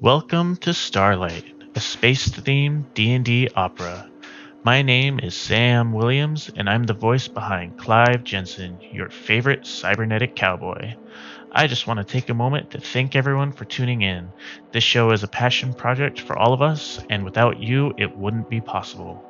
Welcome to Starlight, a space-themed D&D opera. My name is Sam Williams, and I'm the voice behind Clive Jensen, your favorite cybernetic cowboy. I just want to take a moment to thank everyone for tuning in. This show is a passion project for all of us, and without you, it wouldn't be possible.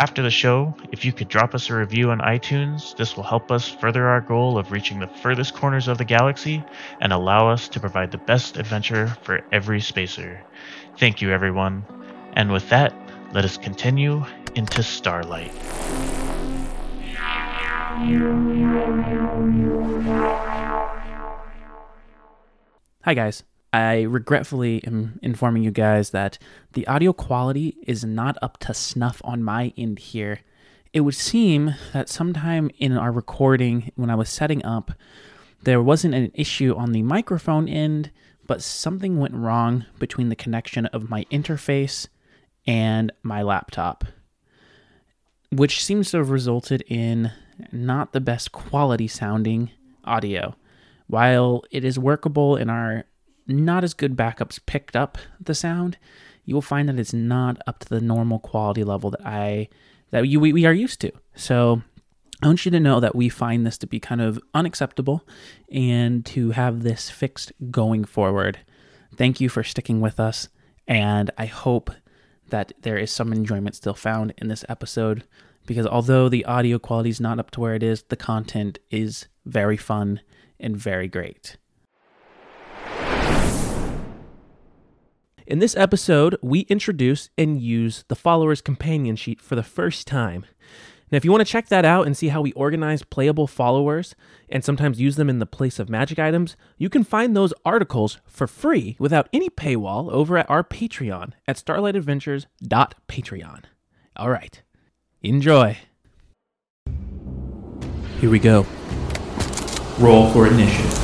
After the show, if you could drop us a review on iTunes, this will help us further our goal of reaching the furthest corners of the galaxy and allow us to provide the best adventure for every spacer. Thank you, everyone. And with that, let us continue into Starlight. Hi, guys. I regretfully am informing you guys that the audio quality is not up to snuff on my end here. It would seem that sometime in our recording, when I was setting up, there wasn't an issue on the microphone end, but something went wrong between the connection of my interface and my laptop, which seems to have resulted in not the best quality sounding audio. While it is workable in our not as good backups picked up the sound, you will find that it's not up to the normal quality level that I that you we, we are used to. So I want you to know that we find this to be kind of unacceptable and to have this fixed going forward. Thank you for sticking with us, and I hope that there is some enjoyment still found in this episode because although the audio quality is not up to where it is, the content is very fun and very great. In this episode, we introduce and use the Followers Companion Sheet for the first time. Now, if you want to check that out and see how we organize playable followers and sometimes use them in the place of magic items, you can find those articles for free without any paywall over at our Patreon at starlightadventures.patreon. All right, enjoy. Here we go. Roll for initiative.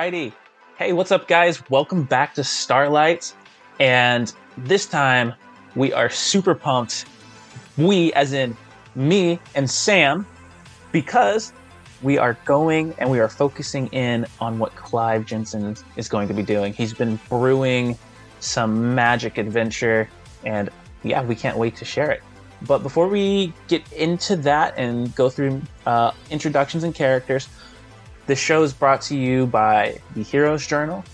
Alrighty. Hey, what's up, guys? Welcome back to Starlight. And this time we are super pumped. We, as in me and Sam, because we are going and we are focusing in on what Clive Jensen is going to be doing. He's been brewing some magic adventure, and yeah, we can't wait to share it. But before we get into that and go through uh, introductions and characters, this show is brought to you by the Heroes Journal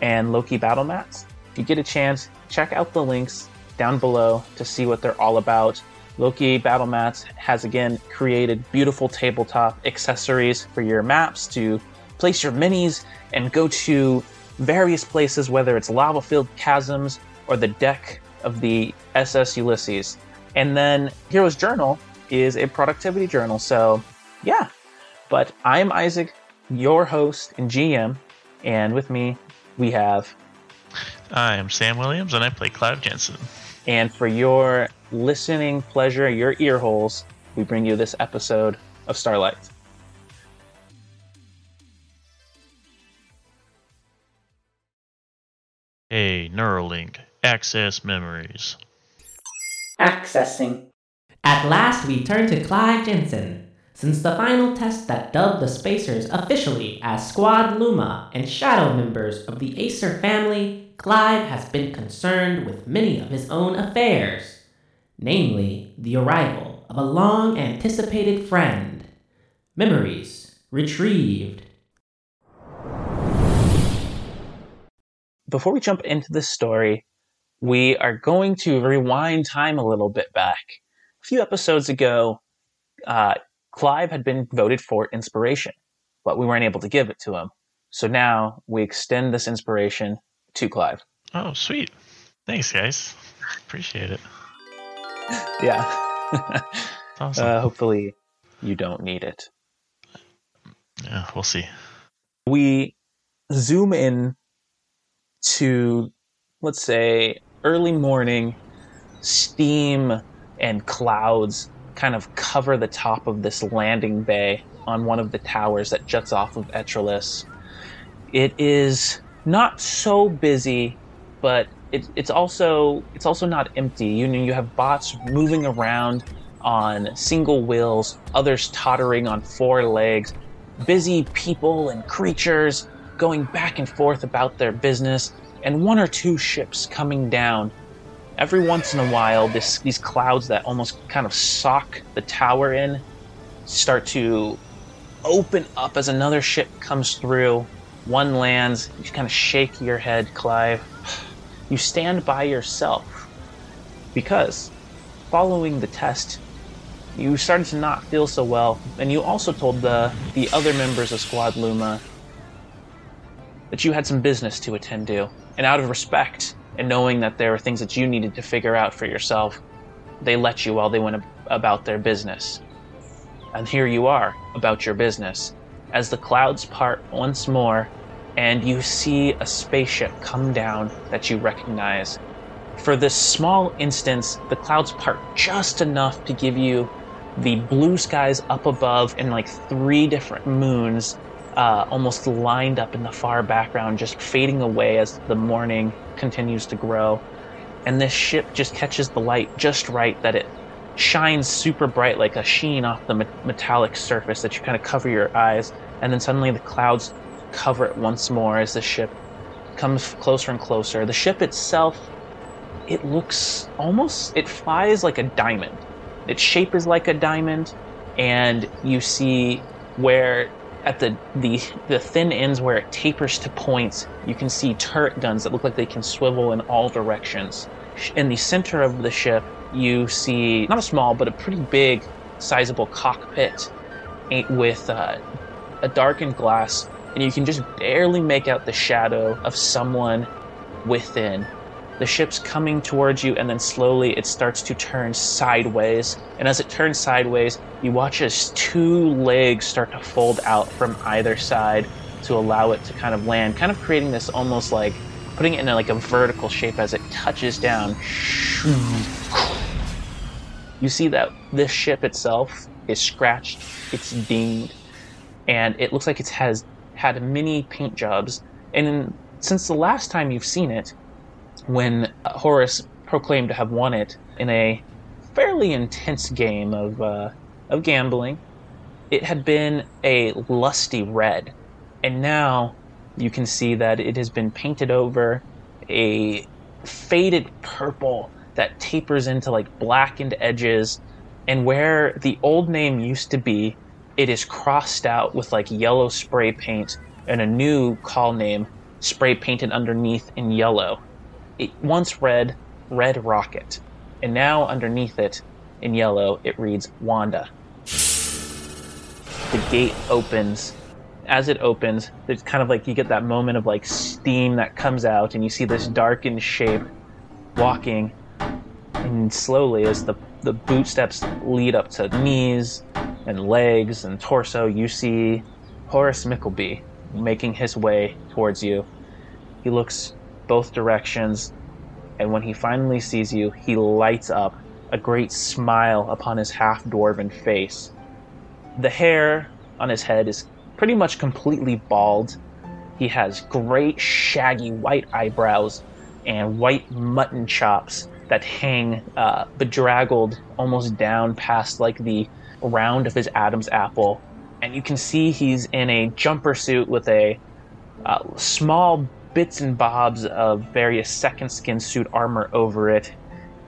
and Loke Battle Mats. If you get a chance, check out the links down below to see what they're all about. Loke Battle Mats has again created beautiful tabletop accessories for your maps to place your minis and go to various places, whether it's lava filled chasms or the deck of the SS Ulysses. And then Heroes Journal is a productivity journal. So, yeah. But I'm Isaac, your host and GM, and with me we have. I am Sam Williams, and I play Clive Jensen. And for your listening pleasure, your ear holes, we bring you this episode of Starlight. Hey, Neuralink, access memories. Accessing. At last, we turn to Clive Jensen. Since the final test that dubbed the Spacers officially as Squad Luma and shadow members of the Acer family, Clive has been concerned with many of his own affairs, namely the arrival of a long anticipated friend. Memories retrieved. Before we jump into this story, we are going to rewind time a little bit back. A few episodes ago, uh, Clive had been voted for inspiration, but we weren't able to give it to him. So now we extend this inspiration to Clive. Oh, sweet. Thanks, guys. Appreciate it. Yeah. Awesome. uh, hopefully you don't need it. yeah, we'll see. We zoom in to, let's say, early morning, steam and clouds kind of cover the top of this landing bay on one of the towers that juts off of Etrolis. It is not so busy, but it, it's also it's also not empty. You know, you have bots moving around on single wheels, others tottering on four legs, busy people and creatures going back and forth about their business, and one or two ships coming down. Every once in a while, this, these clouds that almost kind of sock the tower in start to open up as another ship comes through. One lands, you kind of shake your head, Clive. You stand by yourself because following the test, you started to not feel so well, and you also told the the other members of Squad Luma that you had some business to attend to, and out of respect and knowing that there were things that you needed to figure out for yourself, they let you while they went ab- about their business. And here you are about your business as the clouds part once more and you see a spaceship come down that you recognize. For this small instance, the clouds part just enough to give you the blue skies up above and like three different moons uh, almost lined up in the far background, just fading away as the morning continues to grow. And this ship just catches the light just right that it shines super bright like a sheen off the metallic surface that you kind of cover your eyes. And then suddenly the clouds cover it once more as the ship comes closer and closer. The ship itself, it looks almost, it flies like a diamond. Its shape is like a diamond, and you see where at the, the the thin ends where it tapers to points, you can see turret guns that look like they can swivel in all directions. In the center of the ship, you see not a small but a pretty big, sizable cockpit with uh, a darkened glass and you can just barely make out the shadow of someone within. The ship's coming towards you, and then slowly it starts to turn sideways. And as it turns sideways, you watch as two legs start to fold out from either side to allow it to kind of land, kind of creating this almost like putting it in a, like a vertical shape as it touches down. You see that this ship itself is scratched, it's dinged, and it looks like it has had many paint jobs, and in, since the last time you've seen it, when Horace proclaimed to have won it in a fairly intense game of uh, of gambling, it had been a lusty red, and now you can see that it has been painted over a faded purple that tapers into like blackened edges, and where the old name used to be it is crossed out with like yellow spray paint and a new call name spray painted underneath in yellow. It once read Red Rocket, and now underneath it in yellow it reads Wanda. The gate opens. As it opens, it's kind of like you get that moment of like steam that comes out, and you see this darkened shape walking, and slowly as the the boot steps lead up to knees and legs and torso, you see Horace Mickleby making his way towards you. He looks both directions, and when he finally sees you, he lights up, a great smile upon his half dwarven face. The hair on his head is pretty much completely bald. He has great, shaggy white eyebrows and white mutton chops that hang uh, bedraggled almost down past like the round of his Adam's apple, and you can see he's in a jumper suit with a uh, small bits and bobs of various second skin suit armor over it.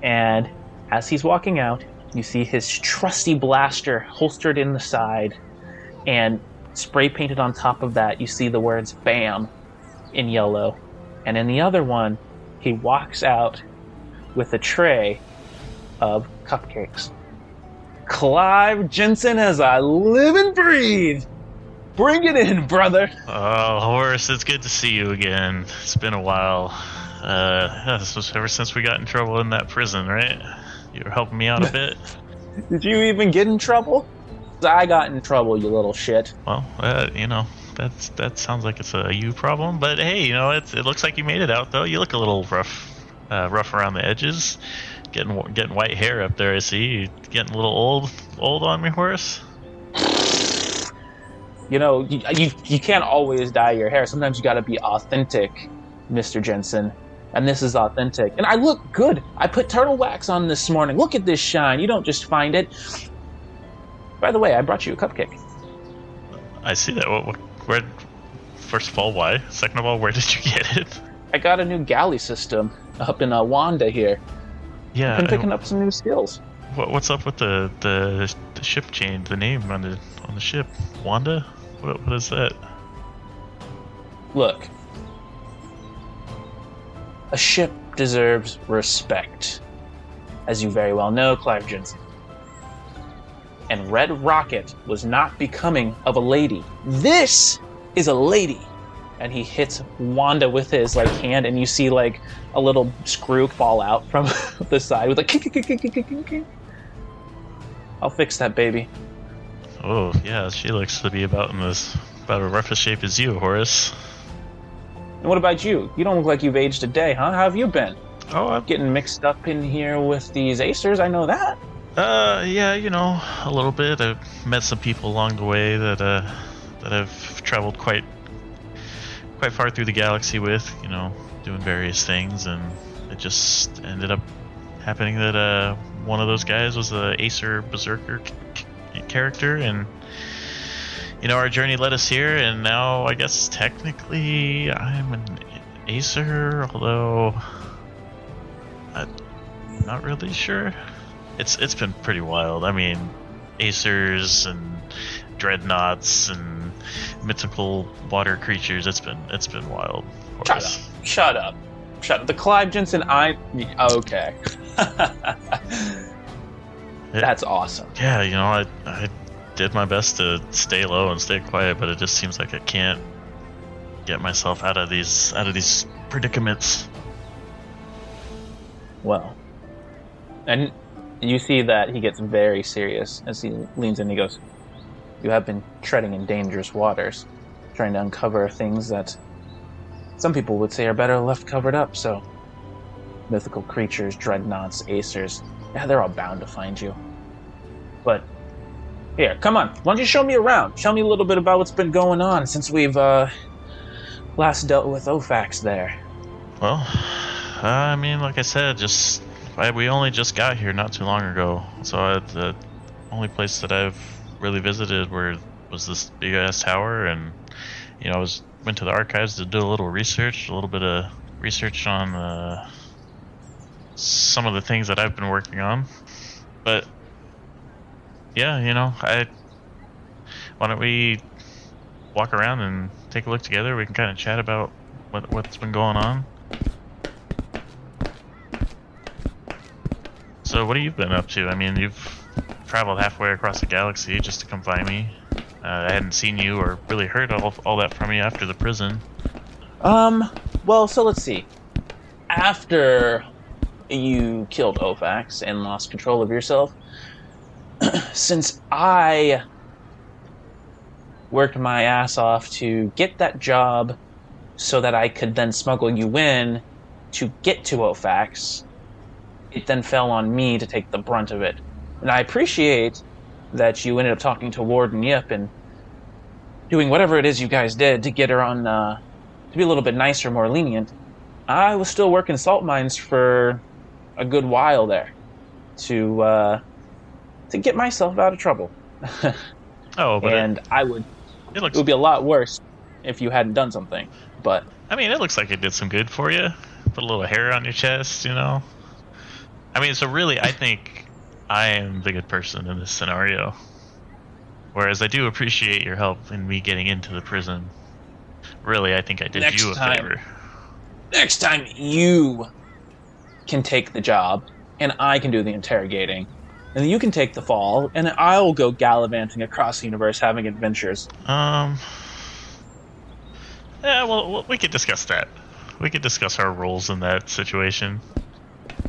And as he's walking out, you see his trusty blaster holstered in the side, and spray painted on top of that, you see the words BAM in yellow. And in the other one, he walks out with a tray of cupcakes. Clive Jensen as I live and breathe. Bring it in, brother. Oh, Horace, it's good to see you again. It's been a while. Uh, this was ever since we got in trouble in that prison, right? You were helping me out a bit. Did you even get in trouble? I got in trouble, you little shit. Well, uh, you know, that's that sounds like it's a you problem. But hey, you know, it's, it looks like you made it out though. You look a little rough, uh, rough around the edges. Getting getting white hair up there. I see. You getting a little old old on me, Horace. You know, you, you, you can't always dye your hair. Sometimes you got to be authentic, Mr. Jensen. And this is authentic. And I look good. I put turtle wax on this morning. Look at this shine. You don't just find it. By the way, I brought you a cupcake. I see that. What, what, where? First of all, why? Second of all, where did you get it? I got a new galley system up in uh, Wanda here. Yeah. Been picking up some new skills. What, what's up with the, the the ship change? The name on the on the ship, Wanda. What what is that? Look, a ship deserves respect, as you very well know, Clive Jensen. And Red Rocket was not becoming of a lady. This is a lady. And he hits Wanda with his like hand, and you see like a little screw fall out from the side with like. I'll fix that baby. Oh yeah, she looks to be about in this about as rough a shape as you, Horace. And what about you? You don't look like you've aged a day, huh? How have you been? Oh, I'm Getting mixed up in here with these Acers, I know that. Uh, yeah, you know, a little bit. I've met some people along the way that uh, that I've traveled quite quite far through the galaxy with. You know, doing various things, and it just ended up happening that uh, one of those guys was a Acer Berserker character, and you know, our journey led us here, and now I guess technically I'm an Acer, although I'm not really sure it's it's been pretty wild. I mean, Acers and dreadnoughts and mythical water creatures. It's been it's been wild. Shut Horace. up. Shut up. Shut up. The Clive Jensen I okay. That's awesome. Yeah, you know, I I did my best to stay low and stay quiet, but it just seems like I can't get myself out of these out of these predicaments. Well. And you see that he gets very serious as he leans in. He goes, You have been treading in dangerous waters, trying to uncover things that some people would say are better left covered up, so. Mythical creatures, dreadnoughts, acers, yeah, they're all bound to find you. But. Here, come on. Why don't you show me around? Show me a little bit about what's been going on since we've, uh. last dealt with Ophax there. Well, I mean, like I said, just I, we only just got here not too long ago, so I, the only place that I've really visited was this big ass tower, and you know, I was went to the archives to do a little research, a little bit of research on uh, some of the things that I've been working on, but yeah, you know, I why don't we walk around and take a look together? We can kind of chat about what what's been going on. So what have you been up to? I mean, you've traveled halfway across the galaxy just to come find me. Uh, I hadn't seen you or really heard all, all that from you after the prison. Um, well, so let's see. After you killed Ophax and lost control of yourself, since I worked my ass off to get that job so that I could then smuggle you in to get to Ophax, it then fell on me to take the brunt of it. And I appreciate that you ended up talking to Warden Yip and doing whatever it is you guys did to get her on, uh, to be a little bit nicer, more lenient. I was still working salt mines for a good while there to, uh, to get myself out of trouble. Oh, but it- and I would, it, looks. it would be a lot worse if you hadn't done something. But I mean, it looks like it did some good for you. Put a little hair on your chest, you know. I mean, so really, I think I am the good person in this scenario. Whereas I do appreciate your help in me getting into the prison. Really, I think I did Next you a time. favor. next time you can take the job and I can do the interrogating. And then you can take the fall, and I'll go gallivanting across the universe having adventures. Um. Yeah, well, well, we could discuss that. We could discuss our roles in that situation.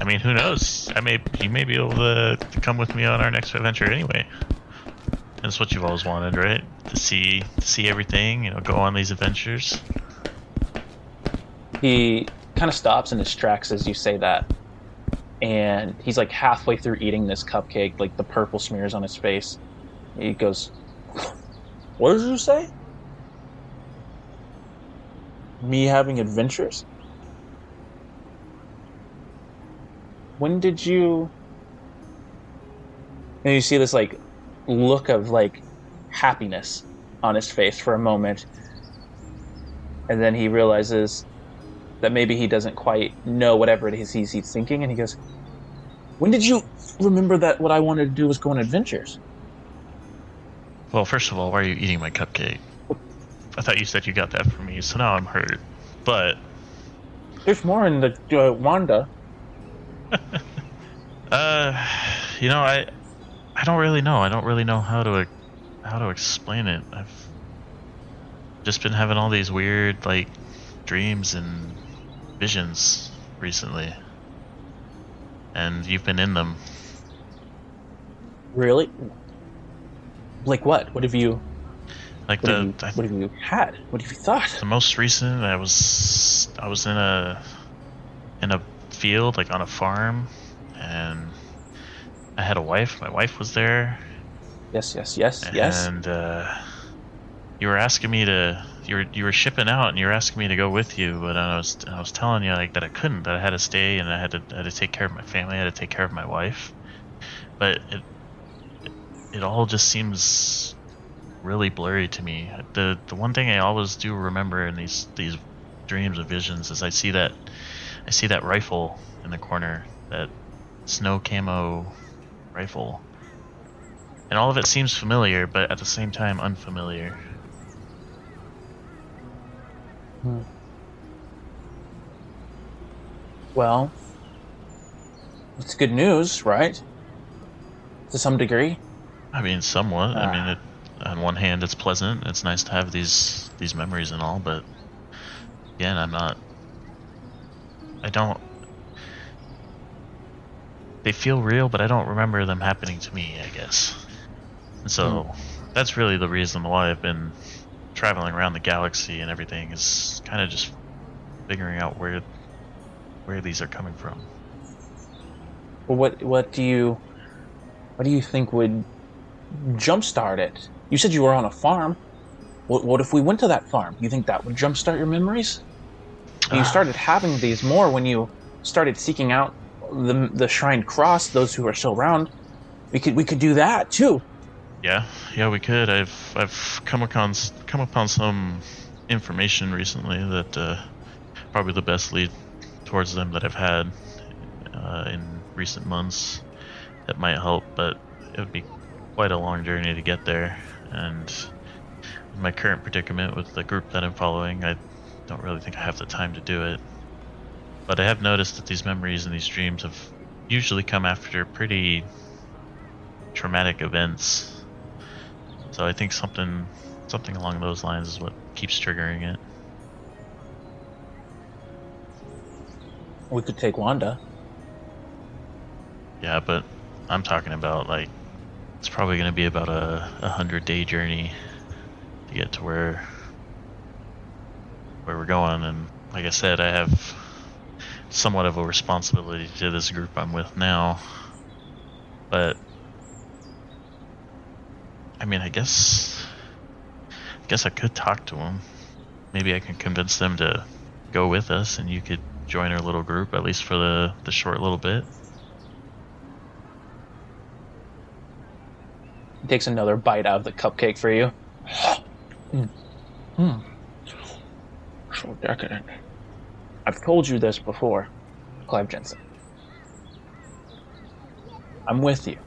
I mean, who knows? I may, you may be able to, to come with me on our next adventure anyway. That's what you've always wanted, right? To see to see everything, you know, go on these adventures. He kind of stops in his tracks as you say that. And he's like halfway through eating this cupcake, like the purple smears on his face. He goes, What did you say? Me having adventures? When did you. And you see this like look of like happiness on his face for a moment. And then he realizes that maybe he doesn't quite know whatever it is he's, he's thinking. And he goes, When did you remember that what I wanted to do was go on adventures? Well, first of all, why are you eating my cupcake? I thought you said you got that for me, so now I'm hurt. But There's more in the uh, Wanda. uh, you know, I I don't really know. I don't really know how to how to explain it. I've just been having all these weird like dreams and visions recently. And you've been in them. Really? Like what? What have you? Like What, have, the you, I- what have you had? What have you thought? the most recent I was I was in a in a field like on a farm and I had a wife. My wife was there Yes, yes, yes, yes. and uh, you were asking me to you were you were shipping out and you were asking me to go with you, but I was I was telling you like that I couldn't, that I had to stay and I had to I had to take care of my family, I had to take care of my wife. But it it all just seems really blurry to me. The the one thing I always do remember in these these dreams and visions is I see that I see that rifle in the corner, that snow camo rifle. And all of it seems familiar, but at the same time unfamiliar. Well, it's good news, right? To some degree. I mean, somewhat. I mean, Ah. it, on one hand, it's pleasant. It's nice to have these these memories and all, but again, I'm not. I don't. They feel real, but I don't remember them happening to me. I guess. And so that's really the reason why I've been traveling around the galaxy and everything is kind of just figuring out where where these are coming from. Well, what what do you what do you think would jumpstart it? You said you were on a farm. What, what if we went to that farm? You think that would jumpstart your memories? You Ah. started having these more when you started seeking out the the Shrine Cross. Those who are still around, we could we could do that too. Yeah, yeah, we could. I've I've come upon come upon some information recently that uh, probably the best lead towards them that I've had uh, in recent months that might help, but it would be quite a long journey to get there. And in my current predicament with the group that I'm following, I don't really think I have the time to do it. But I have noticed that these memories and these dreams have usually come after pretty traumatic events. So I think something something along those lines is what keeps triggering it. We could take Wanda. Yeah, but I'm talking about like it's probably going to be about a, a hundred day journey to get to where where we're going. And like I said, I have somewhat of a responsibility to this group I'm with now. But I mean, I guess I guess I could talk to them. Maybe I can convince them to go with us, and you could join our little group at least for the the short little bit. He takes another bite out of the cupcake for you. mm. Mm. So decadent. I've told you this before, Clive Jensen. I'm with you.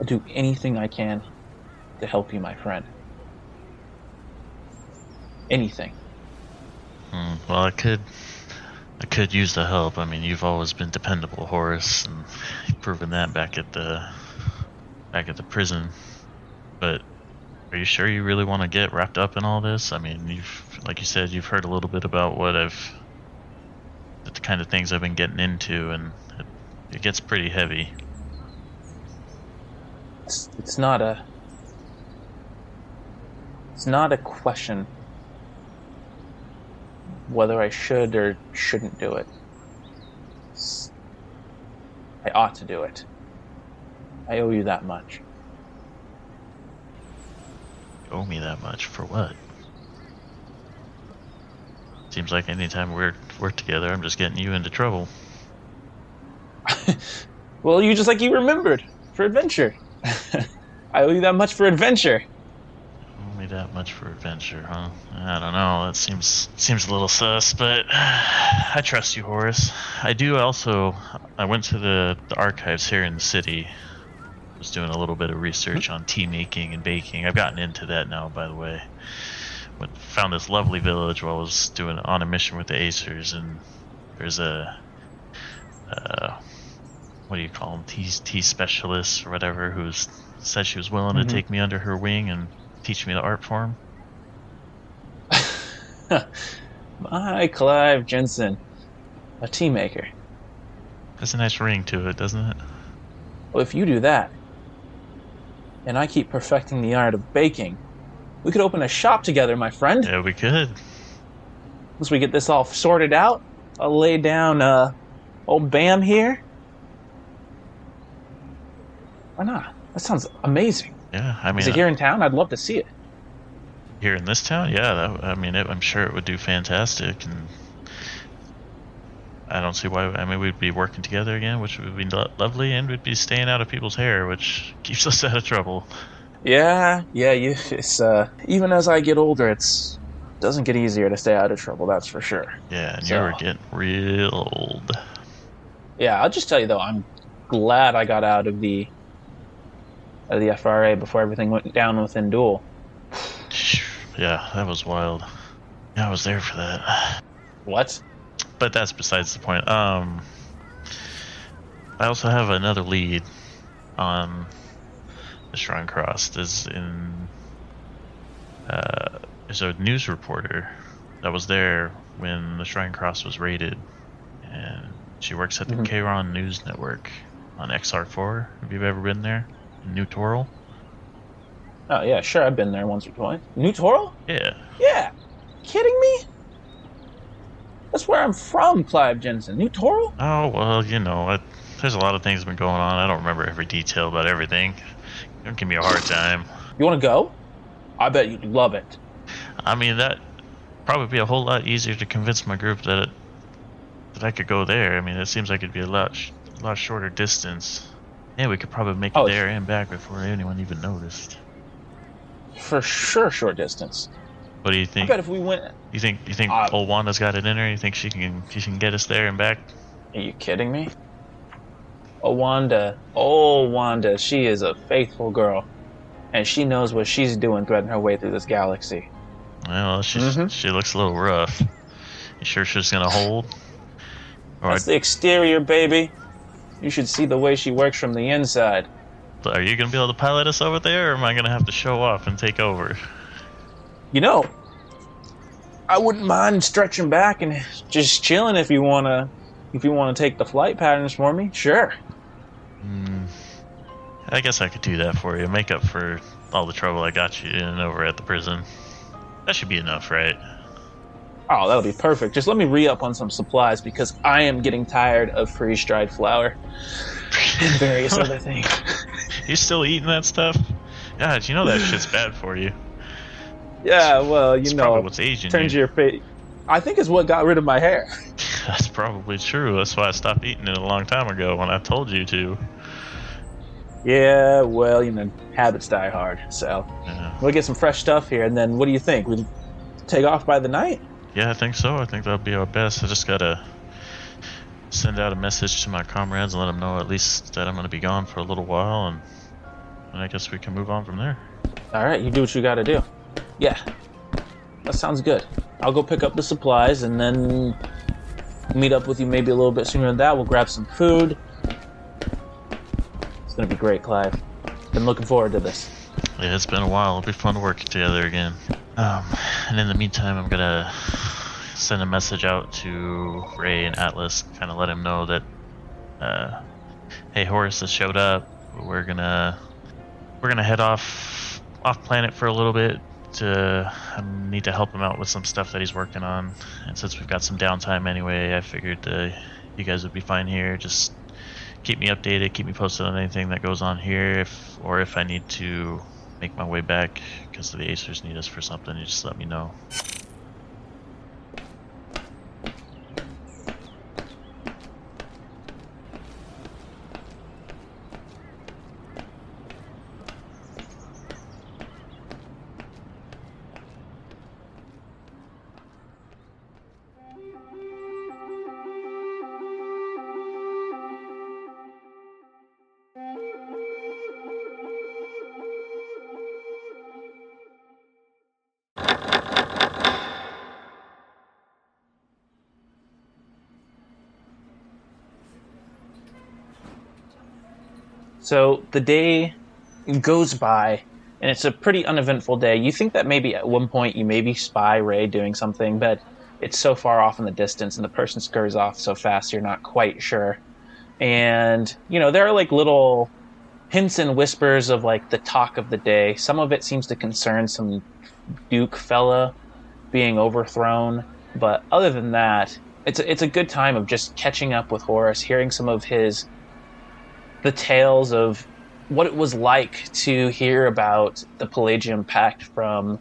I'll do anything I can to help you, my friend. Anything. Hmm, well, I could, I could use the help. I mean, you've always been dependable, Horace, and you've proven that back at the, back at the prison. But are you sure you really want to get wrapped up in all this? I mean, you've, like you said, you've heard a little bit about what I've, the kind of things I've been getting into, and it, it gets pretty heavy. It's, it's not a. It's not a question whether I should or shouldn't do it. It's- I ought to do it. I owe you that much. You owe me that much for what? Seems like anytime we're we're together, I'm just getting you into trouble. Well, you just like you remembered for adventure. I owe you that much for adventure. Only that much for adventure, huh? I don't know. That seems seems a little sus, but I trust you, Horace. I do also. I went to the, the archives here in the city. Was doing a little bit of research on tea making and baking. I've gotten into that now, by the way. Went, found this lovely village while I was doing on a mission with the Acers, and there's a, uh, what do you call them? Tea tea specialist or whatever, who's said she was willing Mhm. to take me under her wing and teach me the art form. My Clive Jensen, a tea maker. That's a nice ring to it, doesn't it? Well, if you do that, and I keep perfecting the art of baking, we could open a shop together, my friend. Yeah, we could. Once we get this all sorted out, I'll lay down uh, old Bam here. Why not? That sounds amazing. Yeah, I mean, Is it here in town? I'd love to see it. here in this town, yeah. That, I mean, it, I'm sure it would do fantastic, and I don't see why. I mean, we'd be working together again, which would be lo- lovely, and we'd be staying out of people's hair, which keeps us out of trouble. Yeah, yeah. You, it's uh, even as I get older, it's doesn't get easier to stay out of trouble. That's for sure. Yeah, and you So- were getting real old. Yeah, I'll just tell you though, I'm glad I got out of the of the FRA before everything went down within Duel. Yeah, that was wild. Yeah, I was there for that. What? But that's besides the point. Um, I also have another lead on the Shrine Cross. Is in uh, is a news reporter that was there when the Shrine Cross was raided, and she works at the. Kron News Network on XR4. Have you ever been there? New Toral? Oh yeah, sure. I've been there once or twice. New Toral? Yeah. Yeah. Kidding me? That's where I'm from, Clive Jensen. New Toral? Oh well, you know, it, there's a lot of things been going on. I don't remember every detail about everything. Don't give me a hard time. You want to go? I bet you'd love it. I mean, that probably be a whole lot easier to convince my group that it, that I could go there. I mean, it seems like it'd be a lot sh- a lot shorter distance. Yeah, we could probably make it Oh, there and back before anyone even noticed. For sure, short distance. What do you I think? bet if we went. You think you think Uh, old Wanda's got it in her? You think she can she can get us there and back? Are you kidding me? Oh, Wanda. Oh, Wanda. She is a faithful girl. And she knows what she's doing threading her way through this galaxy. Well, she Mhm. she looks a little rough. You sure she's gonna hold? Or That's the exterior, baby. You should see the way she works from the inside. are you gonna be able to pilot us over there, or am I gonna have to show off and take over? You know, I wouldn't mind stretching back and just chilling if you wanna, if you wanna take the flight patterns for me. Sure. Hmm. I guess I could do that for you. Make up for all the trouble I got you in over at the prison. That should be enough, right? Oh, that'll be perfect. Just let me re up on some supplies because I am getting tired of freeze dried flour and various other things. You're still eating that stuff? God, you know that shit's bad for you. Yeah, well, you It's know, probably what's aging turns you. your face. I think it's what got rid of my hair. That's probably true. That's why I stopped eating it a long time ago when I told you to. Yeah, well, you know, habits die hard. So Yeah, we'll get some fresh stuff here, and then what do you think? We take off by the night? Yeah I think so. I think that'll be our best. I just gotta send out a message to my comrades and let them know at least that I'm gonna be gone for a little while, and, and I guess we can move on from there. All right, you do what you got to do. Yeah, that sounds good. I'll go pick up the supplies and then meet up with you maybe a little bit sooner than that. We'll grab some food. It's gonna be great, Clive. Been looking forward to this. Yeah, it's been a while. It'll be fun working together again. Um, and in the meantime, I'm gonna send a message out to Ray and Atlas, kind of let him know that, uh, hey, Horace has showed up. We're gonna we're gonna head off off planet for a little bit. To I need to help him out with some stuff that he's working on, and since we've got some downtime anyway, I figured uh, you guys would be fine here. Just keep me updated, keep me posted on anything that goes on here, if or if I need to make my way back because the Acers need us for something, you just let me know. So the day goes by, and it's a pretty uneventful day. You think that maybe at one point you maybe spy Ray doing something, but it's so far off in the distance, and the person scurries off so fast you're not quite sure. And you know there are like little hints and whispers of like the talk of the day. Some of it seems to concern some Duke fella being overthrown, but other than that, it's a, it's a good time of just catching up with Horace, hearing some of his the tales of what it was like to hear about the Pelagium Pact from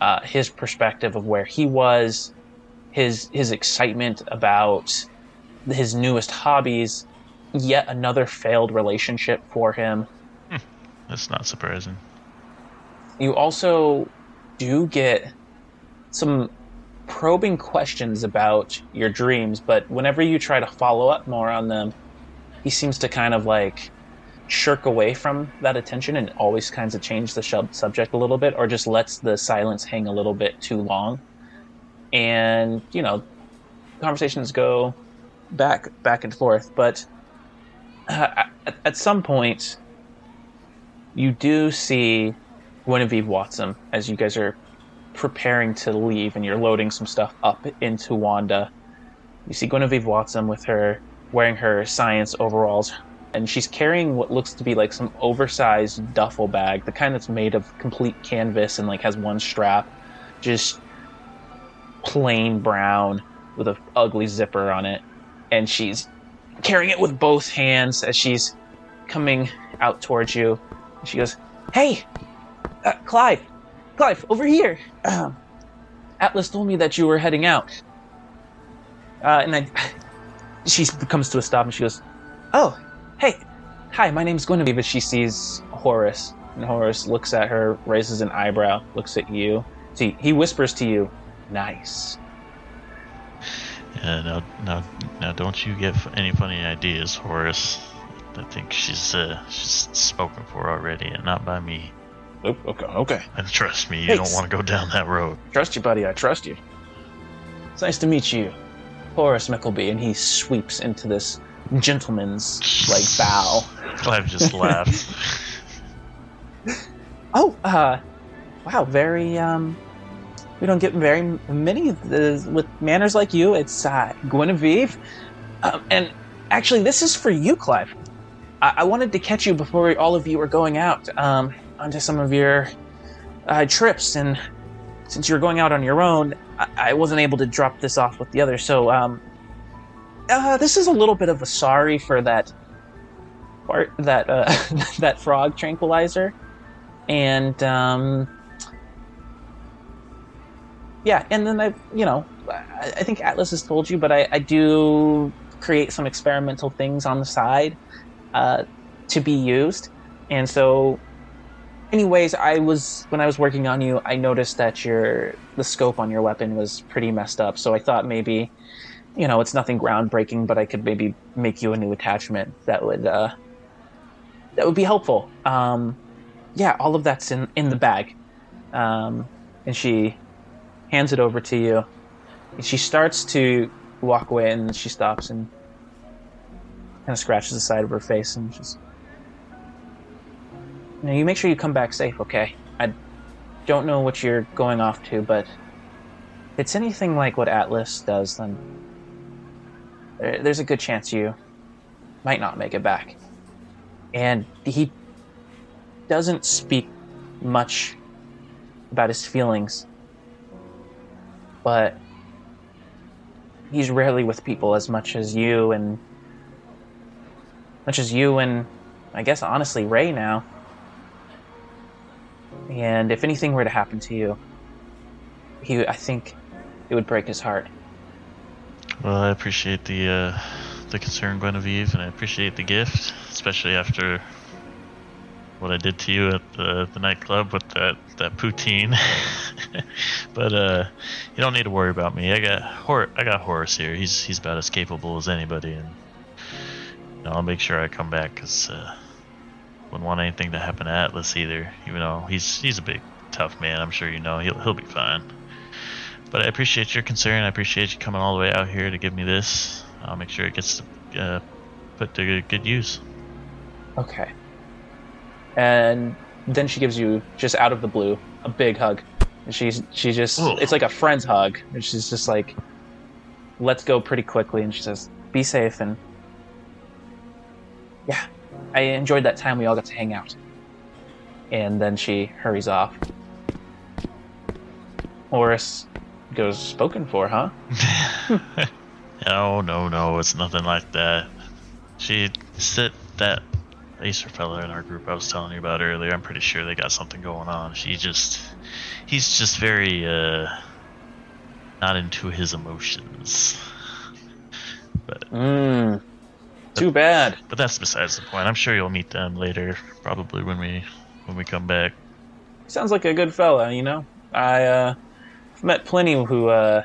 uh, his perspective of where he was, his his excitement about his newest hobbies, yet another failed relationship for him. That's not surprising. You also do get some probing questions about your dreams, but whenever you try to follow up more on them, he seems to kind of like shirk away from that attention and always kinds of change the subject a little bit or just lets the silence hang a little bit too long. And you know conversations go back back and forth but uh, at, at, some point you do see Guinevere Watson as you guys are preparing to leave and you're loading some stuff up into Wanda. You see Guinevere Watson with her wearing her science overalls, and she's carrying what looks to be like some oversized duffel bag, the kind that's made of complete canvas and like has one strap, just plain brown with a ugly zipper on it, and she's carrying it with both hands as she's coming out towards you. She goes, "Hey, uh, Clive, Clive, over here. Atlas told me that you were heading out, uh, and I, she comes to a stop and she goes, "Oh, hey, hi, my name's Guinevere." But she sees Horace, and Horace looks at her, raises an eyebrow, looks at you. See, he whispers to you, "Nice." Yeah, now, now, now, don't you get any funny ideas, Horace. I think she's uh, she's spoken for already, and not by me. Okay, okay. And trust me, you hey, don't want to go down that road. Trust you, buddy. I trust you. It's nice to meet you. Horace Mickleby, and he sweeps into this gentleman's like bow. Clive just laughed. oh, uh, wow, very um, we don't get very many uh, with manners like you. It's uh, Guinevere, um, and actually, this is for you, Clive. I-, I wanted to catch you before all of you were going out um, onto some of your uh, trips, and since you're going out on your own, I, I wasn't able to drop this off with the other. So, um, uh, this is a little bit of a sorry for that part, that uh, that frog tranquilizer, and um, yeah, and then I, you know, I, I think Atlas has told you, but I, I do create some experimental things on the side uh, to be used, and so anyways, I was when I was working on you, I noticed that your the scope on your weapon was pretty messed up. So I thought maybe, you know, it's nothing groundbreaking, but I could maybe make you a new attachment that would uh, that would be helpful. Um, yeah, all of that's in in the bag, um, and she hands it over to you. And she starts to walk away, and she stops and kind of scratches the side of her face and just now, you make sure you come back safe, okay? I don't know what you're going off to, but if it's anything like what Atlas does, then there's a good chance you might not make it back. And he doesn't speak much about his feelings, but he's rarely with people as much as you and much as you and I guess honestly Ray now. And if anything were to happen to you, he I think it would break his heart. Well, I appreciate the uh, the concern, Guinevere, and I appreciate the gift, especially after what I did to you at the, the nightclub with that that poutine. but uh, you don't need to worry about me. I got Hor- I got Horace here. He's he's about as capable as anybody, and you know, I'll make sure I come back because uh, wouldn't want anything to happen to Atlas either. Even though he's he's a big tough man, I'm sure you know he'll he'll be fine. But I appreciate your concern. I appreciate you coming all the way out here to give me this. I'll make sure it gets uh, put to good use. Okay. And then she gives you just out of the blue a big hug. And she's she just Ooh. it's like a friend's hug. And she's just like let's go pretty quickly and she says, Be safe and Yeah. I enjoyed that time we all got to hang out. And then she hurries off. Horace goes spoken for, huh? no, no, no, it's nothing like that. She said that Acer fella in our group I was telling you about earlier. I'm pretty sure they got something going on. She just, he's just very uh, not into his emotions. But Mmm. Too bad. but that's besides the point. I'm sure you'll meet them later, probably when we when we come back. sounds like a good fella, you know. I uh, I've met plenty who uh,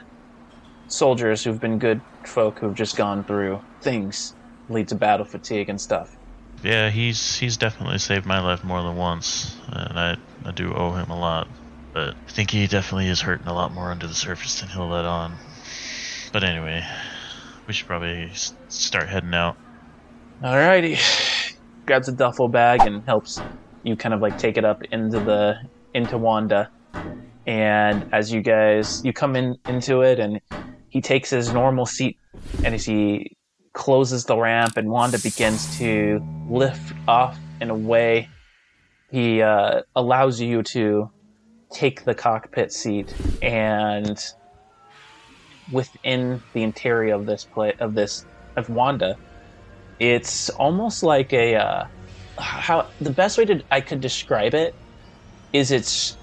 soldiers who've been good folk who've just gone through things lead to battle fatigue and stuff. Yeah, he's he's definitely saved my life more than once, and I I do owe him a lot. But I think he definitely is hurting a lot more under the surface than he'll let on. But anyway, we should probably start heading out. Alrighty, grabs a duffel bag and helps you kind of like take it up into the into Wanda. And as you guys you come in into it, and he takes his normal seat, and as he closes the ramp, and Wanda begins to lift off in a way, he uh, allows you to take the cockpit seat and within the interior of this play of this of Wanda it's almost like a uh, how the best way to I could describe it is it's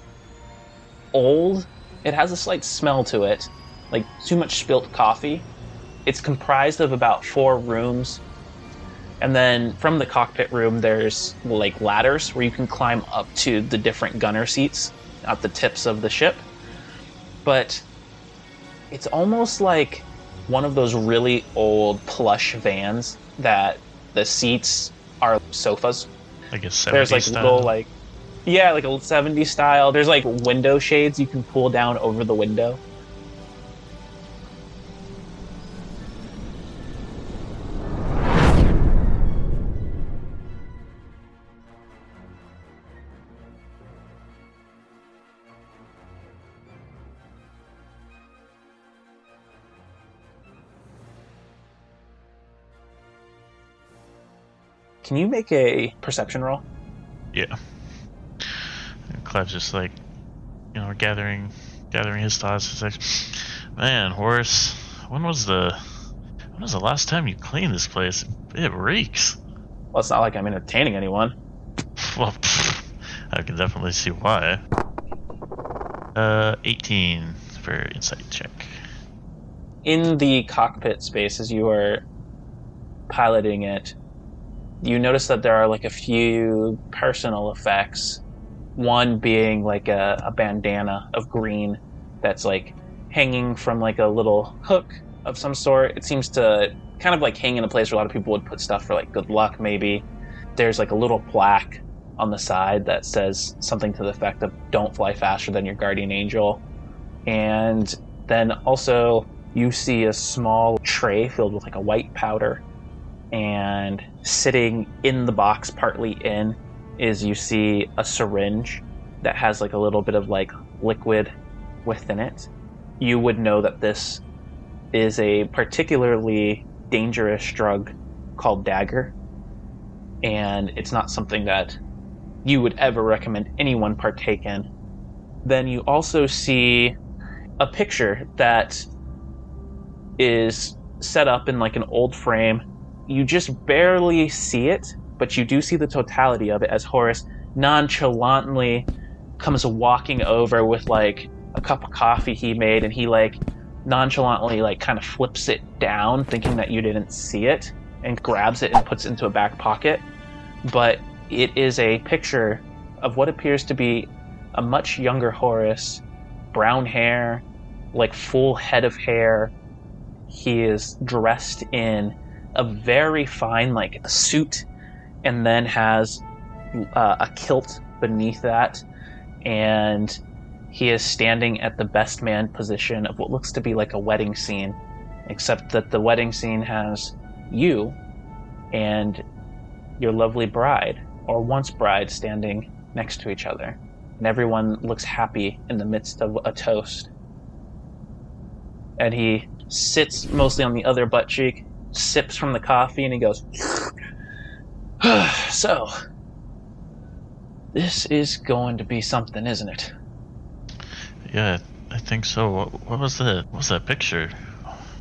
old. It has a slight smell to it, like too much spilt coffee. It's comprised of about four rooms, and then from the cockpit room, there's like ladders where you can climb up to the different gunner seats at the tips of the ship. But it's almost like one of those really old plush vans that the seats are sofas. I guess 70s There's like style. little like yeah, like a 70s style. There's like window shades you can pull down over the window. Can you make a perception roll? Yeah. And Clive's just like, you know, gathering, gathering his thoughts. He's like, man, Horace, when was the, when was the last time you cleaned this place? It reeks. Well, it's not like I'm entertaining anyone. Well, I can definitely see why. Uh, 18 for insight check. in the cockpit space as you are piloting it, you notice that there are like a few personal effects. One being like a, a bandana of green that's like hanging from like a little hook of some sort. It seems to kind of like hang in a place where a lot of people would put stuff for like good luck, maybe. There's like a little plaque on the side that says something to the effect of don't fly faster than your guardian angel. And then also you see a small tray filled with like a white powder and sitting in the box partly in is you see a syringe that has like a little bit of like liquid within it you would know that this is a particularly dangerous drug called dagger and it's not something that you would ever recommend anyone partake in. Then you also see a picture that is set up in like an old frame. You just barely see it, but you do see the totality of it as Horace nonchalantly comes walking over with like a cup of coffee he made and he like nonchalantly like kind of flips it down thinking that you didn't see it and grabs it and puts it into a back pocket. But it is a picture of what appears to be a much younger Horace brown hair like full head of hair. He is dressed in a very fine like suit and then has uh, a kilt beneath that and he is standing at the best man position of what looks to be like a wedding scene, except that the wedding scene has you and your lovely bride, or once bride, standing next to each other. And everyone looks happy in the midst of a toast. And he sits mostly on the other butt cheek, sips from the coffee, and he goes, So, this is going to be something, isn't it? Yeah, I think so. What, what was the what was that picture?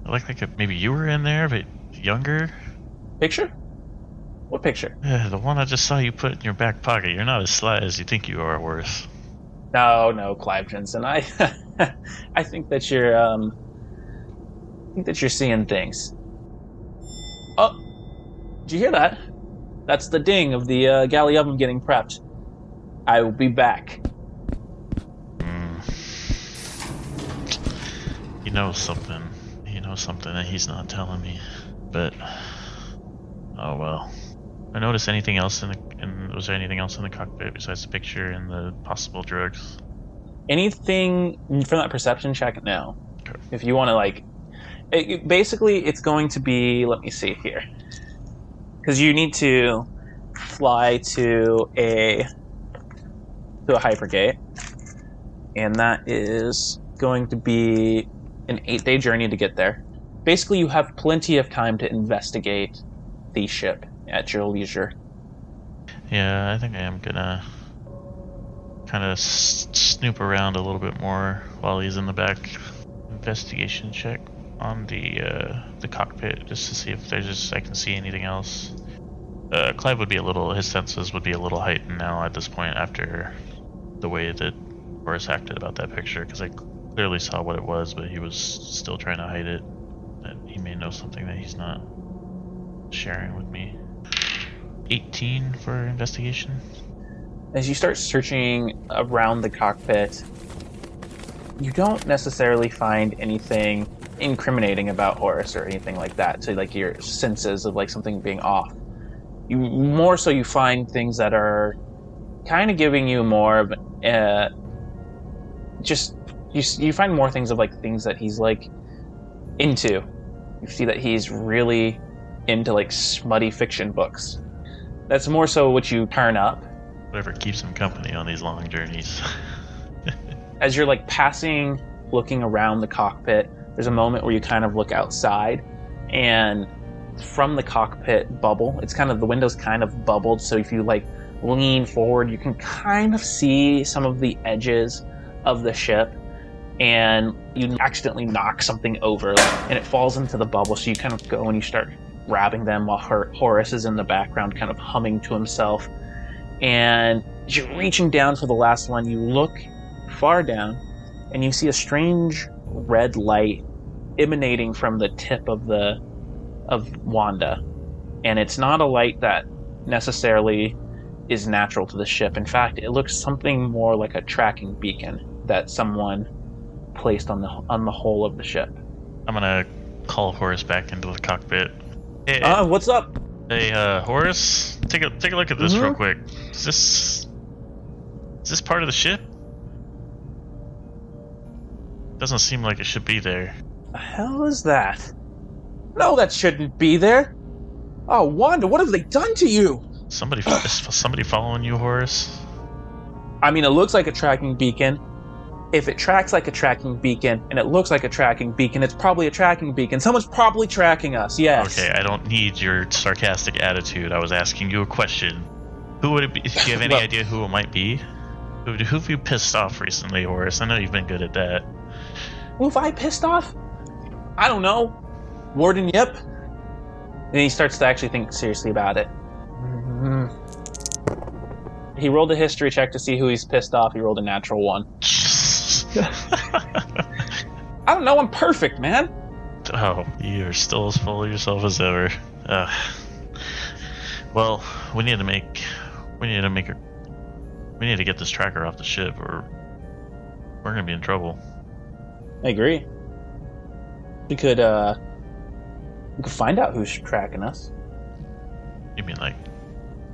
Looked like it, maybe you were in there, but younger. Picture? What picture? Yeah, the one I just saw you put in your back pocket. You're not as sly as you think you are, Horace. No, no, Clive Jensen. I, I think that you're, um, I think that you're seeing things. Oh, did you hear that? That's the ding of the uh, galley oven getting prepped. I will be back. He knows something. He knows something that he's not telling me. But oh well. I noticed anything else in the in, was there anything else in the cockpit besides the picture and the possible drugs? Anything from that perception check? No. Okay. If you want to like, it, basically, it's going to be. Let me see here, because you need to fly to a to a hypergate, and that is going to be an eight-day journey to get there. Basically, you have plenty of time to investigate the ship at your leisure. Yeah, I think I am gonna kind of s- snoop around a little bit more while he's in the back. Investigation check on the uh, the cockpit just to see if there's just I can see anything else. Uh, Clive would be a little his senses would be a little heightened now at this point after the way that Horace acted about that picture because I clearly saw what it was, but he was still trying to hide it. That he may know something that he's not sharing with me. 18 for investigation. as you start searching around the cockpit, you don't necessarily find anything incriminating about Horace or anything like that. So, like your senses of like something being off. You more so you find things that are kind of giving you more of uh, just you you find more things of like things that he's like into. You see that he's really into like smutty fiction books. That's more so what you turn up Whatever keeps him company on these long journeys. as you're like passing looking around the cockpit there's a moment where you kind of look outside and from the cockpit bubble it's kind of the windows kind of bubbled. So if you like lean forward you can kind of see some of the edges of the ship and you accidentally knock something over and it falls into the bubble. So you kind of go and you start grabbing them while Hor- horace is in the background kind of humming to himself. And you're reaching down for the last one you look far down, and you see a strange red light emanating from the tip of the of Wanda. And it's not a light that necessarily is natural to the ship. In fact, it looks something more like a tracking beacon that someone placed on the on the hull of the ship. I'm gonna call Horace back into the cockpit. Hey, Uh, what's up? hey uh, Horace, take a take a look at this real Mhm. quick. Is this is this part of the ship? Doesn't seem like it should be there. The hell is that? No, that shouldn't be there. Oh, Wanda, what have they done to you? Somebody, is somebody following you, Horace? I mean, it looks like a tracking beacon. If it tracks like a tracking beacon and it looks like a tracking beacon, it's probably a tracking beacon. Someone's probably tracking us. Yes. Okay, I don't need your sarcastic attitude. I was asking you a question. Who would it be? Do you have any Well- idea who it might be? Who, who have you pissed off recently, Horace? I know you've been good at that. Who have I pissed off? I don't know. Warden Yip. And he starts to actually think seriously about it. Mhm. He rolled a history check to see who he's pissed off. He rolled a natural one. I don't know. I'm perfect, man. oh, you're still as full of yourself as ever. Ugh. Well, we need to make we need to make a we need to get this tracker off the ship, or we're gonna be in trouble. I agree. We could, uh, we could find out who's tracking us. You mean like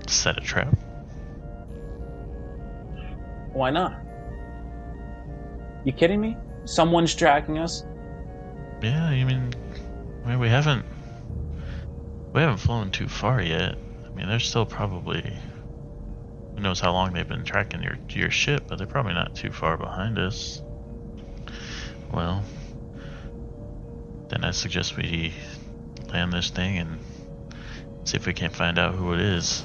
set a trap? Why not? You kidding me? Someone's tracking us. Yeah, I mean, I mean we haven't we haven't flown too far yet. I mean, they're still probably who knows how long they've been tracking your your ship, but they're probably not too far behind us. Well, then I suggest we land this thing and see if we can't find out who it is.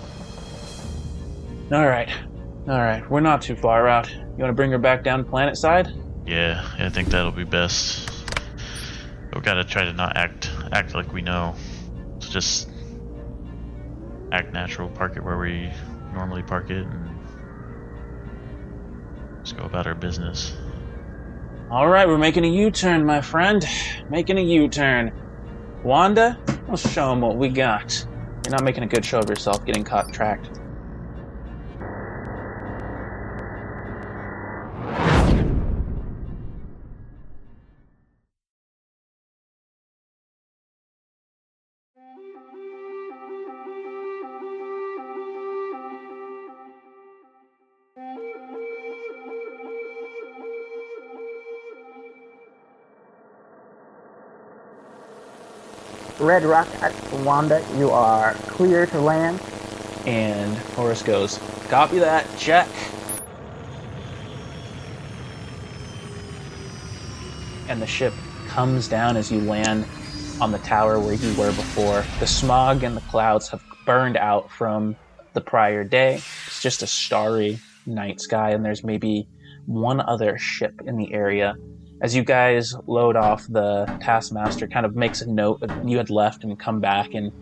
All right, all right. We're not too far out. You want to bring her back down planet side? Yeah, I think that'll be best. But we gotta try to not act act like we know. So just act natural, park it where we normally park it, and just go about our business. All right, we're making a U-turn, my friend. Making a U-turn. Wanda, let's show them what we got. You're not making a good show of yourself getting caught tracked. Red Rocket, Wanda, you are clear to land. And Horace goes, copy that, check. And the ship comes down as you land on the tower where you were before. The smog and the clouds have burned out from the prior day. It's just a starry night sky, and there's maybe one other ship in the area. As you guys load off, the taskmaster kind of makes a note that you had left and come back, and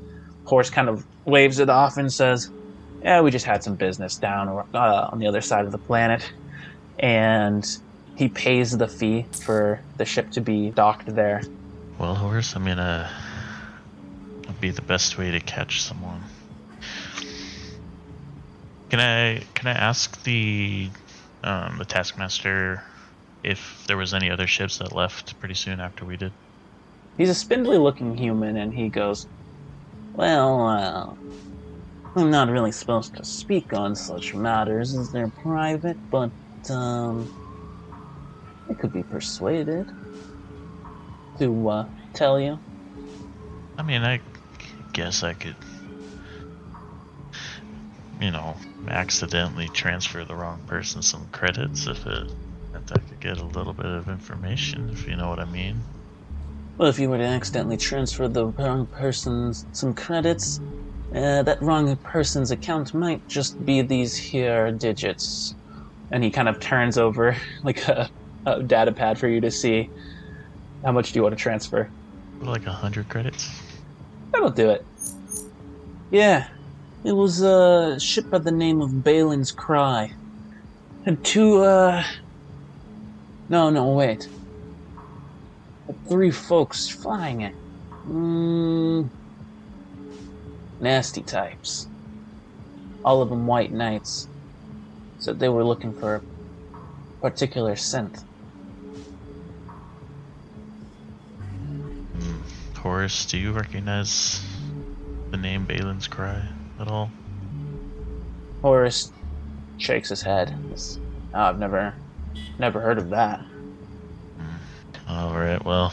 Horace kind of waves it off and says, "Yeah, we just had some business down uh, on the other side of the planet," and he pays the fee for the ship to be docked there. Well, Horace, I mean, uh, would be the best way to catch someone. Can I can I ask the um, the taskmaster if there was any other ships that left pretty soon after we did? He's a spindly-looking human, and he goes, "Well, uh, I'm not really supposed to speak on such matters as they're private, but um, I could be persuaded to uh, tell you." I mean, I guess I could, you know, accidentally transfer the wrong person some credits if it if I could get a little bit of information, if you know what I mean. Well, if you were to accidentally transfer the wrong person's some credits, uh, that wrong person's account might just be these here digits. And he kind of turns over like a, a data pad for you to see how much do you want to transfer. Like a hundred credits. That'll do it. Yeah, it was a ship by the name of Balin's Cry. Had two, uh. No, no, wait. Three folks flying it. Mm, nasty types. All of them white knights. Said they were looking for a particular scent. Horace, do you recognize the name Balin's Cry at all? Horace shakes his head. "Oh, I've never, never heard of that. All right, well,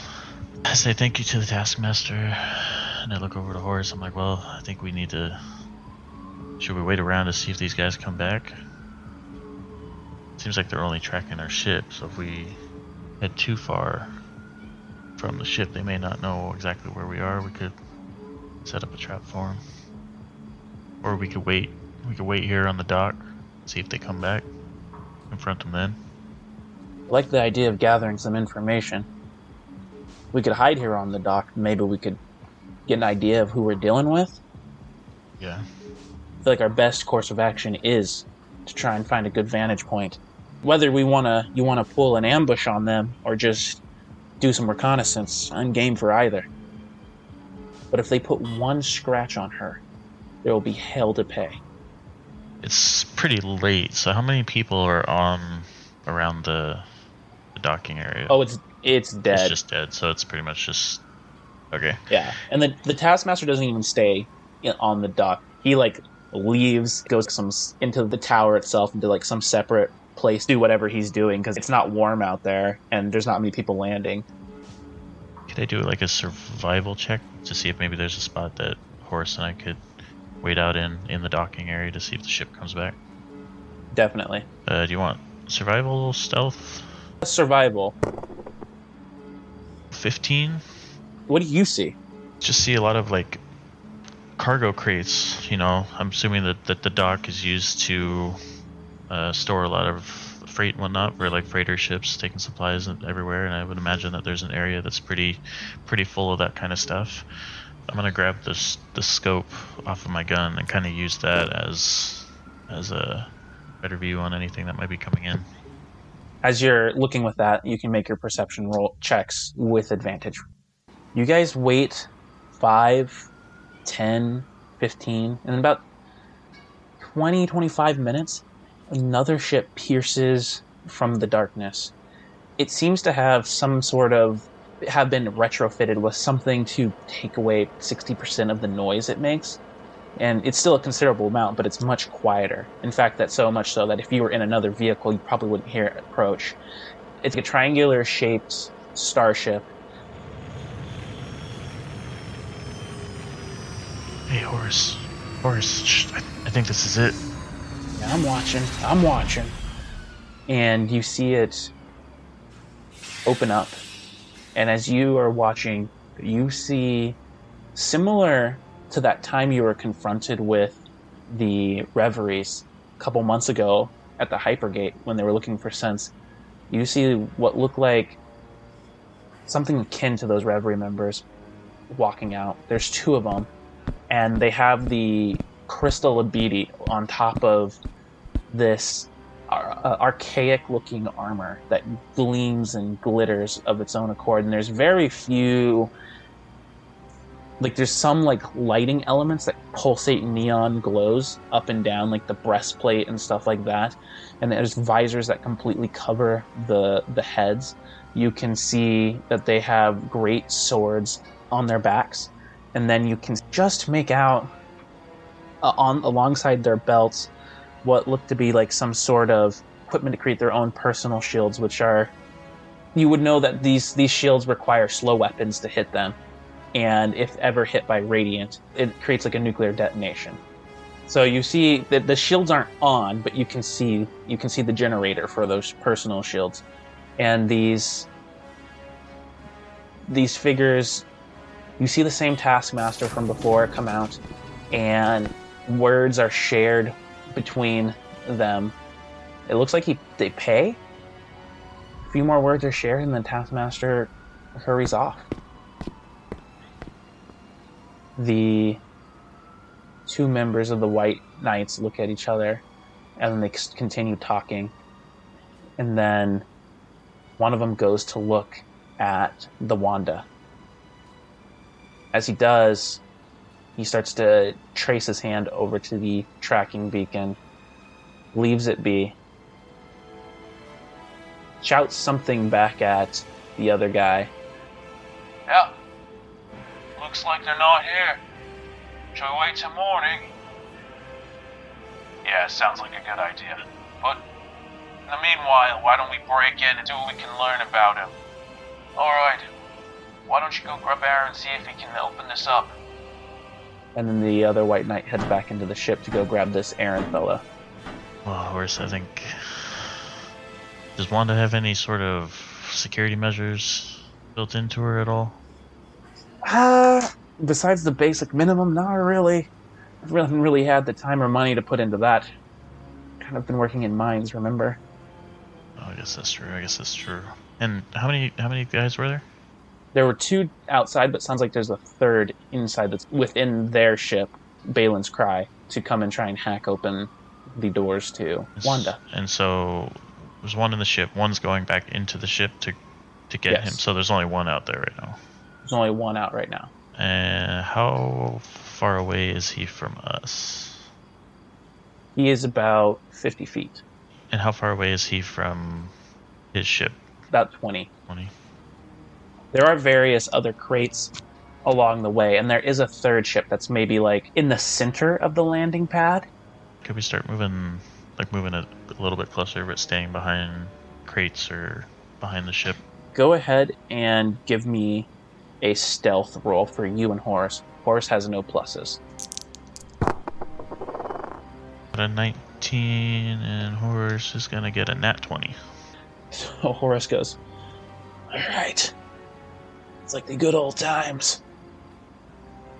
I say thank you to the taskmaster, and I look over to Horace. I'm like, well, I think we need to. Should we wait around to see if these guys come back? Seems like they're only tracking our ship, so if we head too far from the ship, they may not know exactly where we are. We could set up a trap for them, or we could wait We could wait here on the dock, see if they come back. Confront them then. Like the idea of gathering some information. We could hide here on the dock. Maybe we could get an idea of who we're dealing with. Yeah. I feel like our best course of action is to try and find a good vantage point. Whether we wanna you wanna pull an ambush on them or just do some reconnaissance, I'm game for either. But if they put one scratch on her, there will be hell to pay. It's pretty late, so how many people are on around the, the docking area? Oh, it's it's dead. It's just dead, so it's pretty much just okay. Yeah, and the the taskmaster doesn't even stay on the dock. He like leaves, goes some into the tower itself, into like some separate place, do whatever he's doing because it's not warm out there and there's not many people landing. Could I do like a survival check to see if maybe there's a spot that Horace and I could wait out in in the docking area to see if the ship comes back? Definitely Uh, do you want survival, stealth, survival. fifteen? What do you see? Just see a lot of like cargo crates. You know, I'm assuming that that the dock is used to uh, store a lot of freight and whatnot for like freighter ships taking supplies and- everywhere. And I would imagine that there's an area that's pretty pretty full of that kind of stuff. I'm gonna grab this the scope off of my gun and kind of use that as as a better view on anything that might be coming in. As you're looking with that, you can make your perception roll checks with advantage. You guys wait 5, 10, 15, and about 20, 25 minutes, another ship pierces from the darkness. It seems to have some sort of have been retrofitted with something to take away 60% of the noise it makes. And it's still a considerable amount, but it's much quieter. In fact, that's so much so that if you were in another vehicle, you probably wouldn't hear it approach. It's a triangular shaped starship. Hey, Horace. Horace, shh, I, I think this is it. Yeah, I'm watching. I'm watching. And you see it open up. And as you are watching, you see similar to that time you were confronted with the reveries a couple months ago at the Hypergate when they were looking for sense. You see what looked like something akin to those reverie members walking out. There's two of them, and they have the crystal abidi on top of this uh, archaic looking armor that gleams and glitters of its own accord and there's very few like there's some like lighting elements that pulsate neon glows up and down like the breastplate and stuff like that. And there's visors that completely cover the the heads. You can see that they have great swords on their backs. And then you can just make out uh, on alongside their belts what look to be like some sort of equipment to create their own personal shields, which are you would know that these these shields require slow weapons to hit them, and if ever hit by radiant, it creates like a nuclear detonation. So you see that the shields aren't on, but you can see you can see the generator for those personal shields, and these these figures. You see the same taskmaster from before come out, and words are shared between them. It looks like he they pay. A few more words are shared, and the taskmaster hurries off. The two members of the White Knights look at each other, and then they continue talking. And then one of them goes to look at the Wanda. As he does, he starts to trace his hand over to the tracking beacon, leaves it be, shouts something back at the other guy. Yeah. Looks like they're not here. Shall we wait till morning? Yeah, sounds like a good idea. But in the meanwhile, why don't we break in and see what we can learn about him? Alright. Why don't you go grab Aaron and see if he can open this up? And then the other White Knight heads back into the ship to go grab this Aaron fella. Well, Horace, I think. Does Wanda have any sort of security measures built into her at all? Ah, besides the basic minimum, not really. I haven't really had the time or money to put into that. Kind of been working in mines, remember? Oh, I guess that's true. I guess that's true. And how many how many guys were there? There were two outside, but sounds like there's a third inside that's within their ship, Balin's Cry, to come and try and hack open the doors to Wanda. And so there's one in the ship. One's going back into the ship to to get Yes. him. So there's only one out there right now. There's only one out right now. And how far away is he from us? He is about 50 feet, And how far away is he from his ship? about 20. 20. There are various other crates along the way, and there is a third ship that's maybe like in the center of the landing pad. Could we start moving, like moving it a little bit closer, but staying behind crates or behind the ship? Go ahead and give me a stealth roll for you and Horace. Horace has no pluses. Got a 19, and Horace is gonna get a nat 20. So Horace goes, All right. It's like the good old times.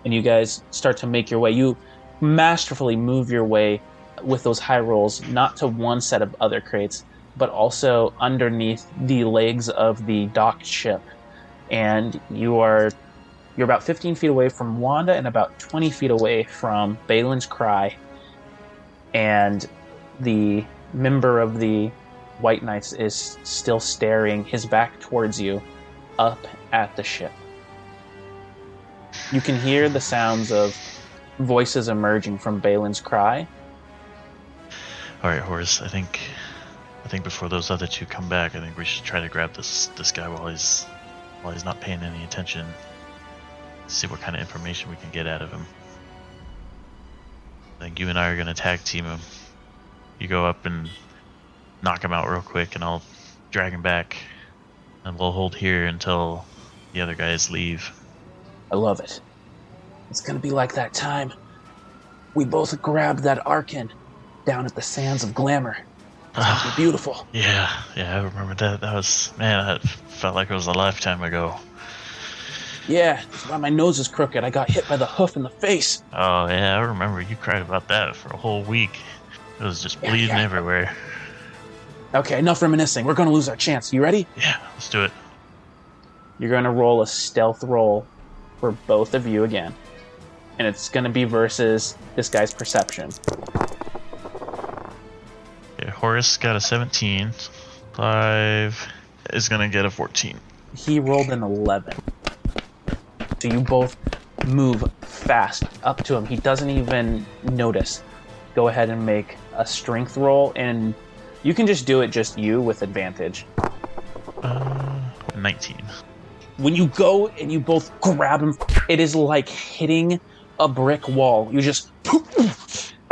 And you guys start to make your way. You masterfully move your way with those high rolls, not to one set of other crates, but also underneath the legs of the docked ship. And you are you're about 15 feet away from Wanda and about 20 feet away from Balin's Cry. And the member of the White Knights is still staring his back towards you up at the ship. You can hear the sounds of voices emerging from Balin's cry. All right, Horace. I think, I think before those other two come back, I think we should try to grab this this guy while he's while he's not paying any attention. See what kind of information we can get out of him. I think you and I are gonna tag team him. You go up and knock him out real quick, and I'll drag him back, and we'll hold here until the other guys leave. I love it. It's gonna be like that time we both grabbed that Arkin down at the sands of Glamour. It's ah, beautiful. Yeah, yeah, I remember that. That was man, that felt like it was a lifetime ago. Yeah, that's why my nose is crooked. I got hit by the hoof in the face. Oh yeah, I remember you cried about that for a whole week. It was just Yeah, bleeding yeah. everywhere. Okay, enough reminiscing. We're gonna lose our chance. You ready? Yeah, let's do it. You're going to roll a stealth roll for both of you again. And it's going to be versus this guy's perception. Okay, Horace got a 17. Clive is gonna get a 14. He rolled an 11. So you both move fast up to him. He doesn't even notice. Go ahead and make a strength roll, and you can just do it just you with advantage. Uh, 19. when you go and you both grab him, it is like hitting a brick wall. You just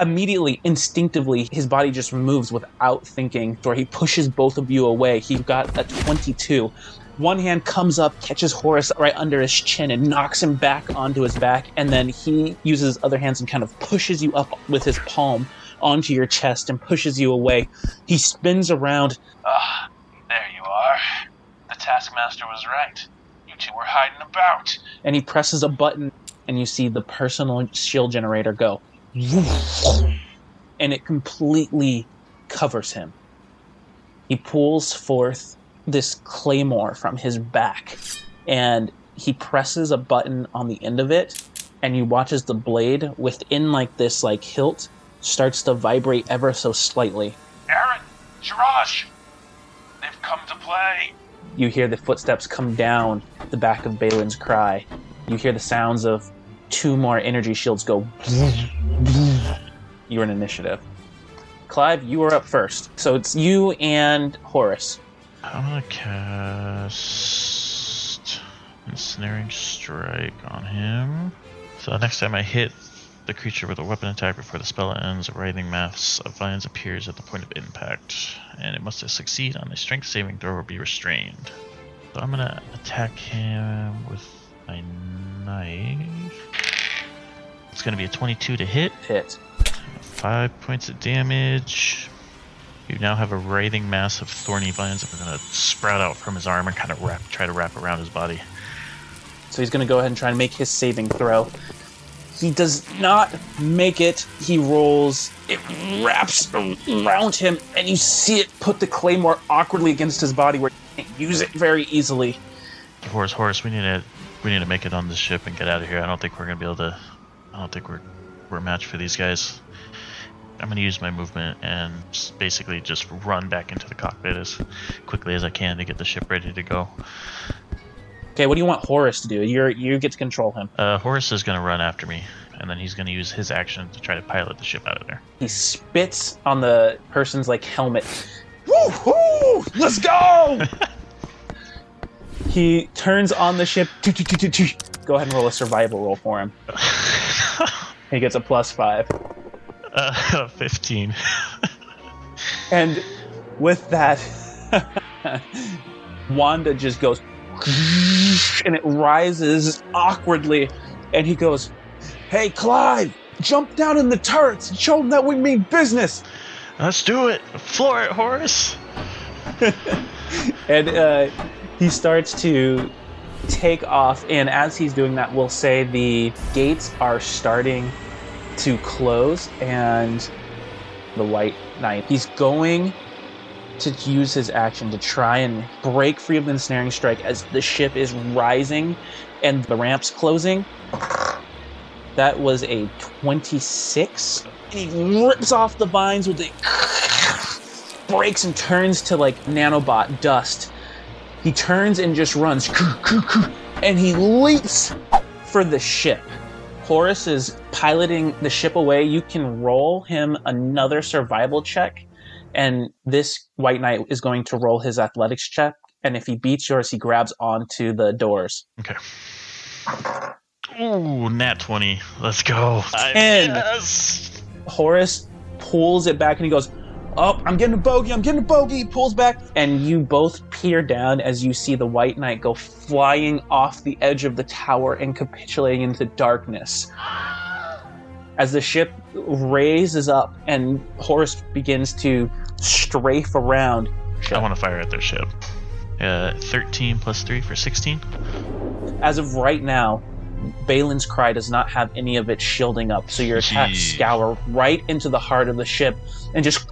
immediately, instinctively, his body just moves without thinking. Or he pushes both of you away. He got a 22. One hand comes up, catches Horace right under his chin, and knocks him back onto his back. And then he uses his other hands and kind of pushes you up with his palm onto your chest and pushes you away. He spins around. Ah, there you are. The Taskmaster was right. You two were hiding about. and he presses a button and you see the personal shield generator go and it completely covers him he pulls forth this claymore from his back and he presses a button on the end of it and you watch as the blade within like this like hilt starts to vibrate ever so slightly Aaron, Jirash, they've come to play. you hear the footsteps come down the back of Balin's cry. You hear the sounds of two more energy shields go. You're in initiative. Clive, you are up first. So it's you and Horace. I'm gonna cast Ensnaring Strike on him. So next time I hit the creature with a weapon attack before the spell ends, a writhing mass of vines appears at the point of impact, and it must succeed on a strength saving throw or be restrained. So I'm gonna attack him with my knife. It's gonna be a 22 to hit. Hit. Five points of damage. You now have a writhing mass of thorny vines that are going to sprout out from his arm and kind of wrap, try to wrap around his body. So he's going to go ahead and try and make his saving throw. He does not make it. He rolls. It wraps around him, and you see it put the claymore awkwardly against his body, where he can't use it very easily. Horace, Horace, we need to we need to make it on this ship and get out of here. I don't think we're gonna be able to. I don't think we're we're a match for these guys. I'm gonna use my movement and just basically just run back into the cockpit as quickly as I can to get the ship ready to go. Okay, what do you want Horace to do? You're you get to control him. Uh, Horace is gonna run after me, and then he's gonna use his action to try to pilot the ship out of there. He spits on the person's like helmet. Woo hoo! Let's go! he turns on the ship. Go ahead and roll a survival roll for him. He gets a plus five. Uh, 15. And with that, Wanda just goes, and it rises awkwardly. And he goes, Hey, Clive, jump down in the turrets and show them that we mean business. Let's do it. Floor it, Horace. And uh, he starts to take off. And as he's doing that, we'll say the gates are starting to close. And the White Knight, he's going to use his action to try and break free of the ensnaring strike as the ship is rising and the ramps closing. That was a 26. He rips off the vines with it, breaks and turns to like nanobot dust. He turns and just runs, and he leaps for the ship. Horace is piloting the ship away. You can roll him another survival check, and this White Knight is going to roll his athletics check. And if he beats yours, he grabs onto the doors. Okay. Ooh, nat 20. Let's go. I- Ten. Yes. Horace pulls it back and he goes, Oh, I'm getting a bogey, I'm getting a bogey. He pulls back, and you both peer down as you see the White Knight go flying off the edge of the tower and capitulating into darkness. As the ship raises up and Horace begins to strafe around, I want to fire at their ship. Uh, 13 plus 3 for 16. as of right now, Balin's cry does not have any of its shielding up, so your attacks Jeez. scour right into the heart of the ship and just.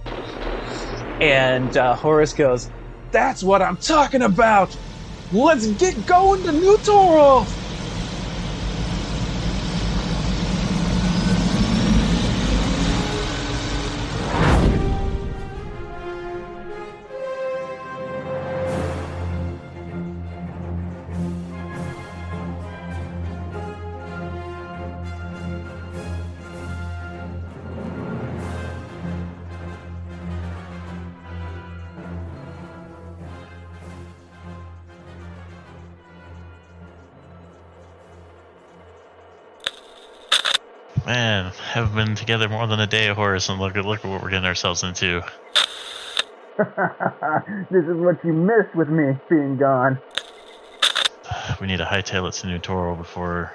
And uh, Horace goes, "That's what I'm talking about. Let's get going to New Toro." Man, haven't been together more than a day, Horace, and look at look at what we're getting ourselves into. this is what you missed with me being gone. We need to hightail it to New Toro before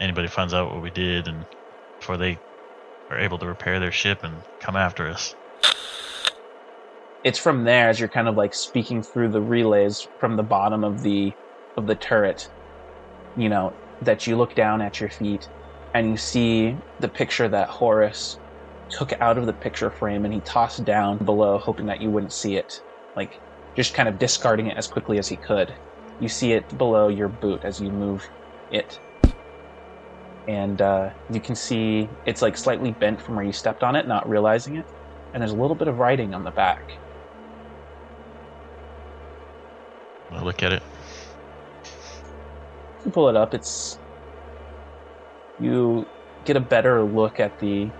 anybody finds out what we did, and before they are able to repair their ship and come after us. It's from there as you're kind of like speaking through the relays from the bottom of the of the turret. You know that you look down at your feet and you see the picture that Horace took out of the picture frame and he tossed down below, hoping that you wouldn't see it. Like, just kind of discarding it as quickly as he could. You see it below your boot as you move it. And uh, you can see it's like slightly bent from where you stepped on it, not realizing it. And there's a little bit of writing on the back. I'll look at it. You pull it up. It's you get a better look at the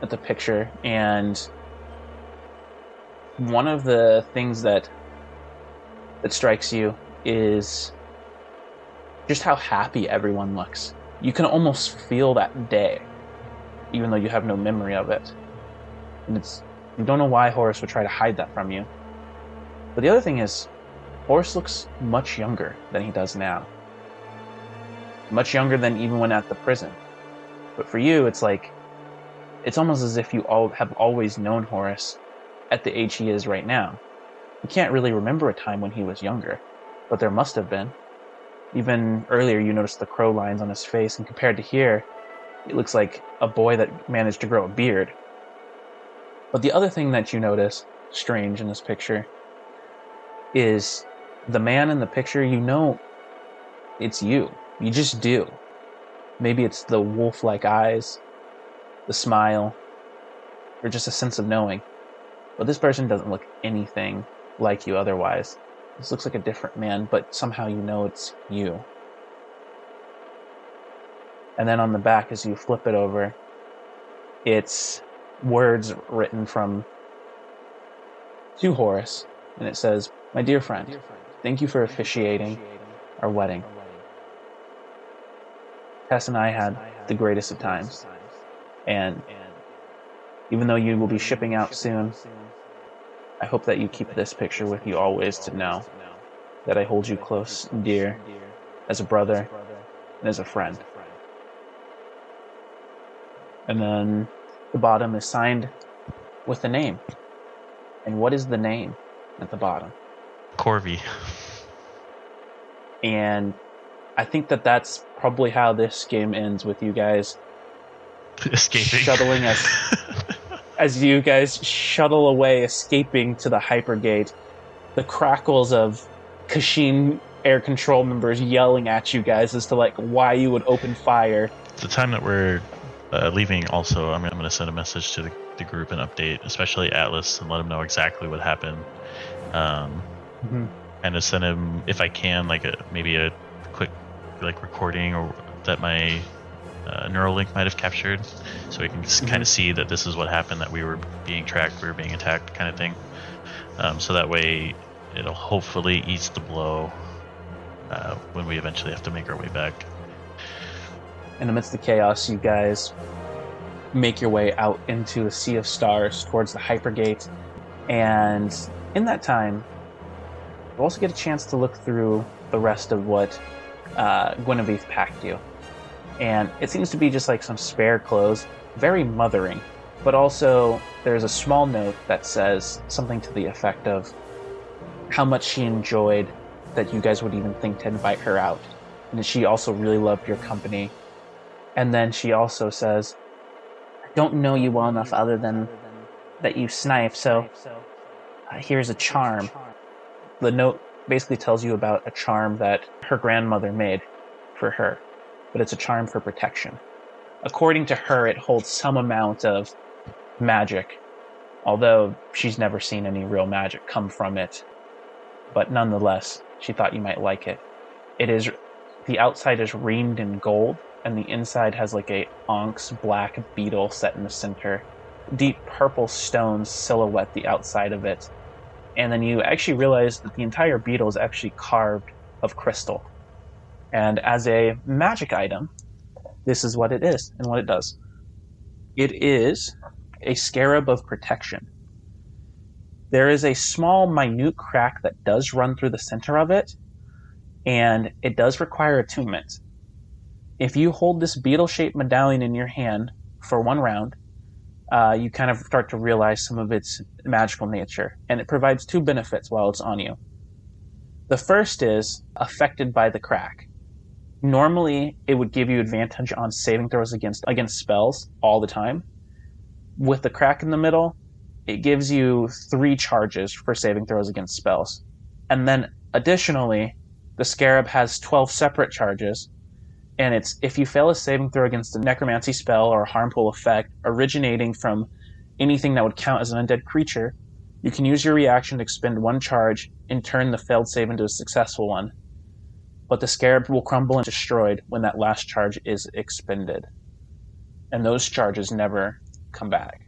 at the picture and one of the things that that strikes you is just how happy everyone looks. You can almost feel that day, even though you have no memory of it. And it's you don't know why Horace would try to hide that from you. But the other thing is, Horace looks much younger than he does now much younger than even when at the prison. But for you, it's like, it's almost as if you all have always known Horace at the age he is right now. You can't really remember a time when he was younger, but there must have been. Even earlier, you noticed the crow lines on his face, and compared to here, It looks like a boy that managed to grow a beard. But the other thing that you notice strange in this picture is the man in the picture, you know it's you. You just do. Maybe it's the wolf like eyes, the smile, or just a sense of knowing. But this person doesn't look anything like you otherwise. This looks like a different man, but somehow you know it's you. And then on the back, as you flip it over, it's words written from to Horace, and it says, My dear friend, thank you for officiating our wedding. Tess and I had the greatest of times. And even though you will be shipping out soon, I hope that you keep this picture with you always to know that I hold you close and dear as a brother and as a friend. And then the bottom is signed with the name. And what is the name at the bottom? Corby. And I think that that's probably how this game ends with you guys Escaping. shuttling us as you guys shuttle away, escaping to the hypergate. The crackles of Kashin air control members yelling at you guys as to like why you would open fire. the time that we're uh, leaving, also, I'm, I'm going to send a message to the, the group and update, especially Atlas, and let him know exactly what happened. Um, Mhm. And to send him, if I can, like a maybe a like recording or that my uh, Neuralink might have captured, so we can just kind of see that this is what happened, that we were being tracked, we were being attacked, kind of thing. Um, so that way, it'll hopefully ease the blow uh, when we eventually have to make our way back. In the midst of the chaos, you guys make your way out into a sea of stars towards the hypergate. And in that time, you also get a chance to look through the rest of what uh, Guinevere packed you. And it seems to be just like some spare clothes, very mothering. But also, there's a small note that says something to the effect of how much she enjoyed that you guys would even think to invite her out. And she also really loved your company. And then she also says, I don't know you well enough other than that you snipe, so uh, here's a charm. The note basically tells you about a charm that her grandmother made for her, but it's a charm for protection. According to her, it holds some amount of magic, although she's never seen any real magic come from it. But nonetheless, she thought you might like it. It is the outside is reamed in gold, and the inside has like a onyx black beetle set in the center. Deep purple stones silhouette the outside of it, and then you actually realize that the entire beetle is actually carved of crystal. And as a magic item, this is what it is and what it does. It is a scarab of protection. There is a small, minute crack that does run through the center of it, and it does require attunement. If you hold this beetle shaped medallion in your hand for one round, uh, you kind of start to realize some of its magical nature, and it provides two benefits while it's on you. The first is affected by the crack. Normally, it would give you advantage on saving throws against against spells all the time. With the crack in the middle, it gives you three charges for saving throws against spells, and then additionally, the scarab has twelve separate charges and it's if you fail a saving throw against a necromancy spell or a harmful effect originating from anything that would count as an undead creature, you can use your reaction to expend one charge and turn the failed save into a successful one. But the scarab will crumble and destroyed when that last charge is expended. And those charges never come back.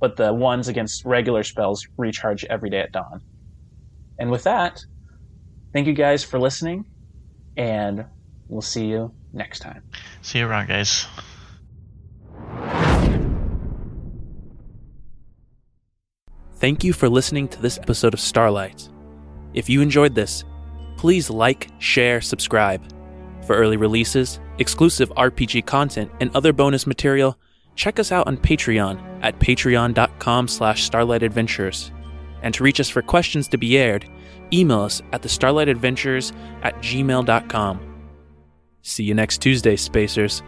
But the ones against regular spells recharge every day at dawn. And with that, thank you guys for listening, and We'll see you next time. See you around, guys. Thank you for listening to this episode of Starlight. If you enjoyed this, please like, share, subscribe. For early releases, exclusive RPG content, and other bonus material, check us out on Patreon at patreon.com slash starlightadventures. And to reach us for questions to be aired, email us at the starlightadventures at gmail.com. See you next Tuesday, Spacers.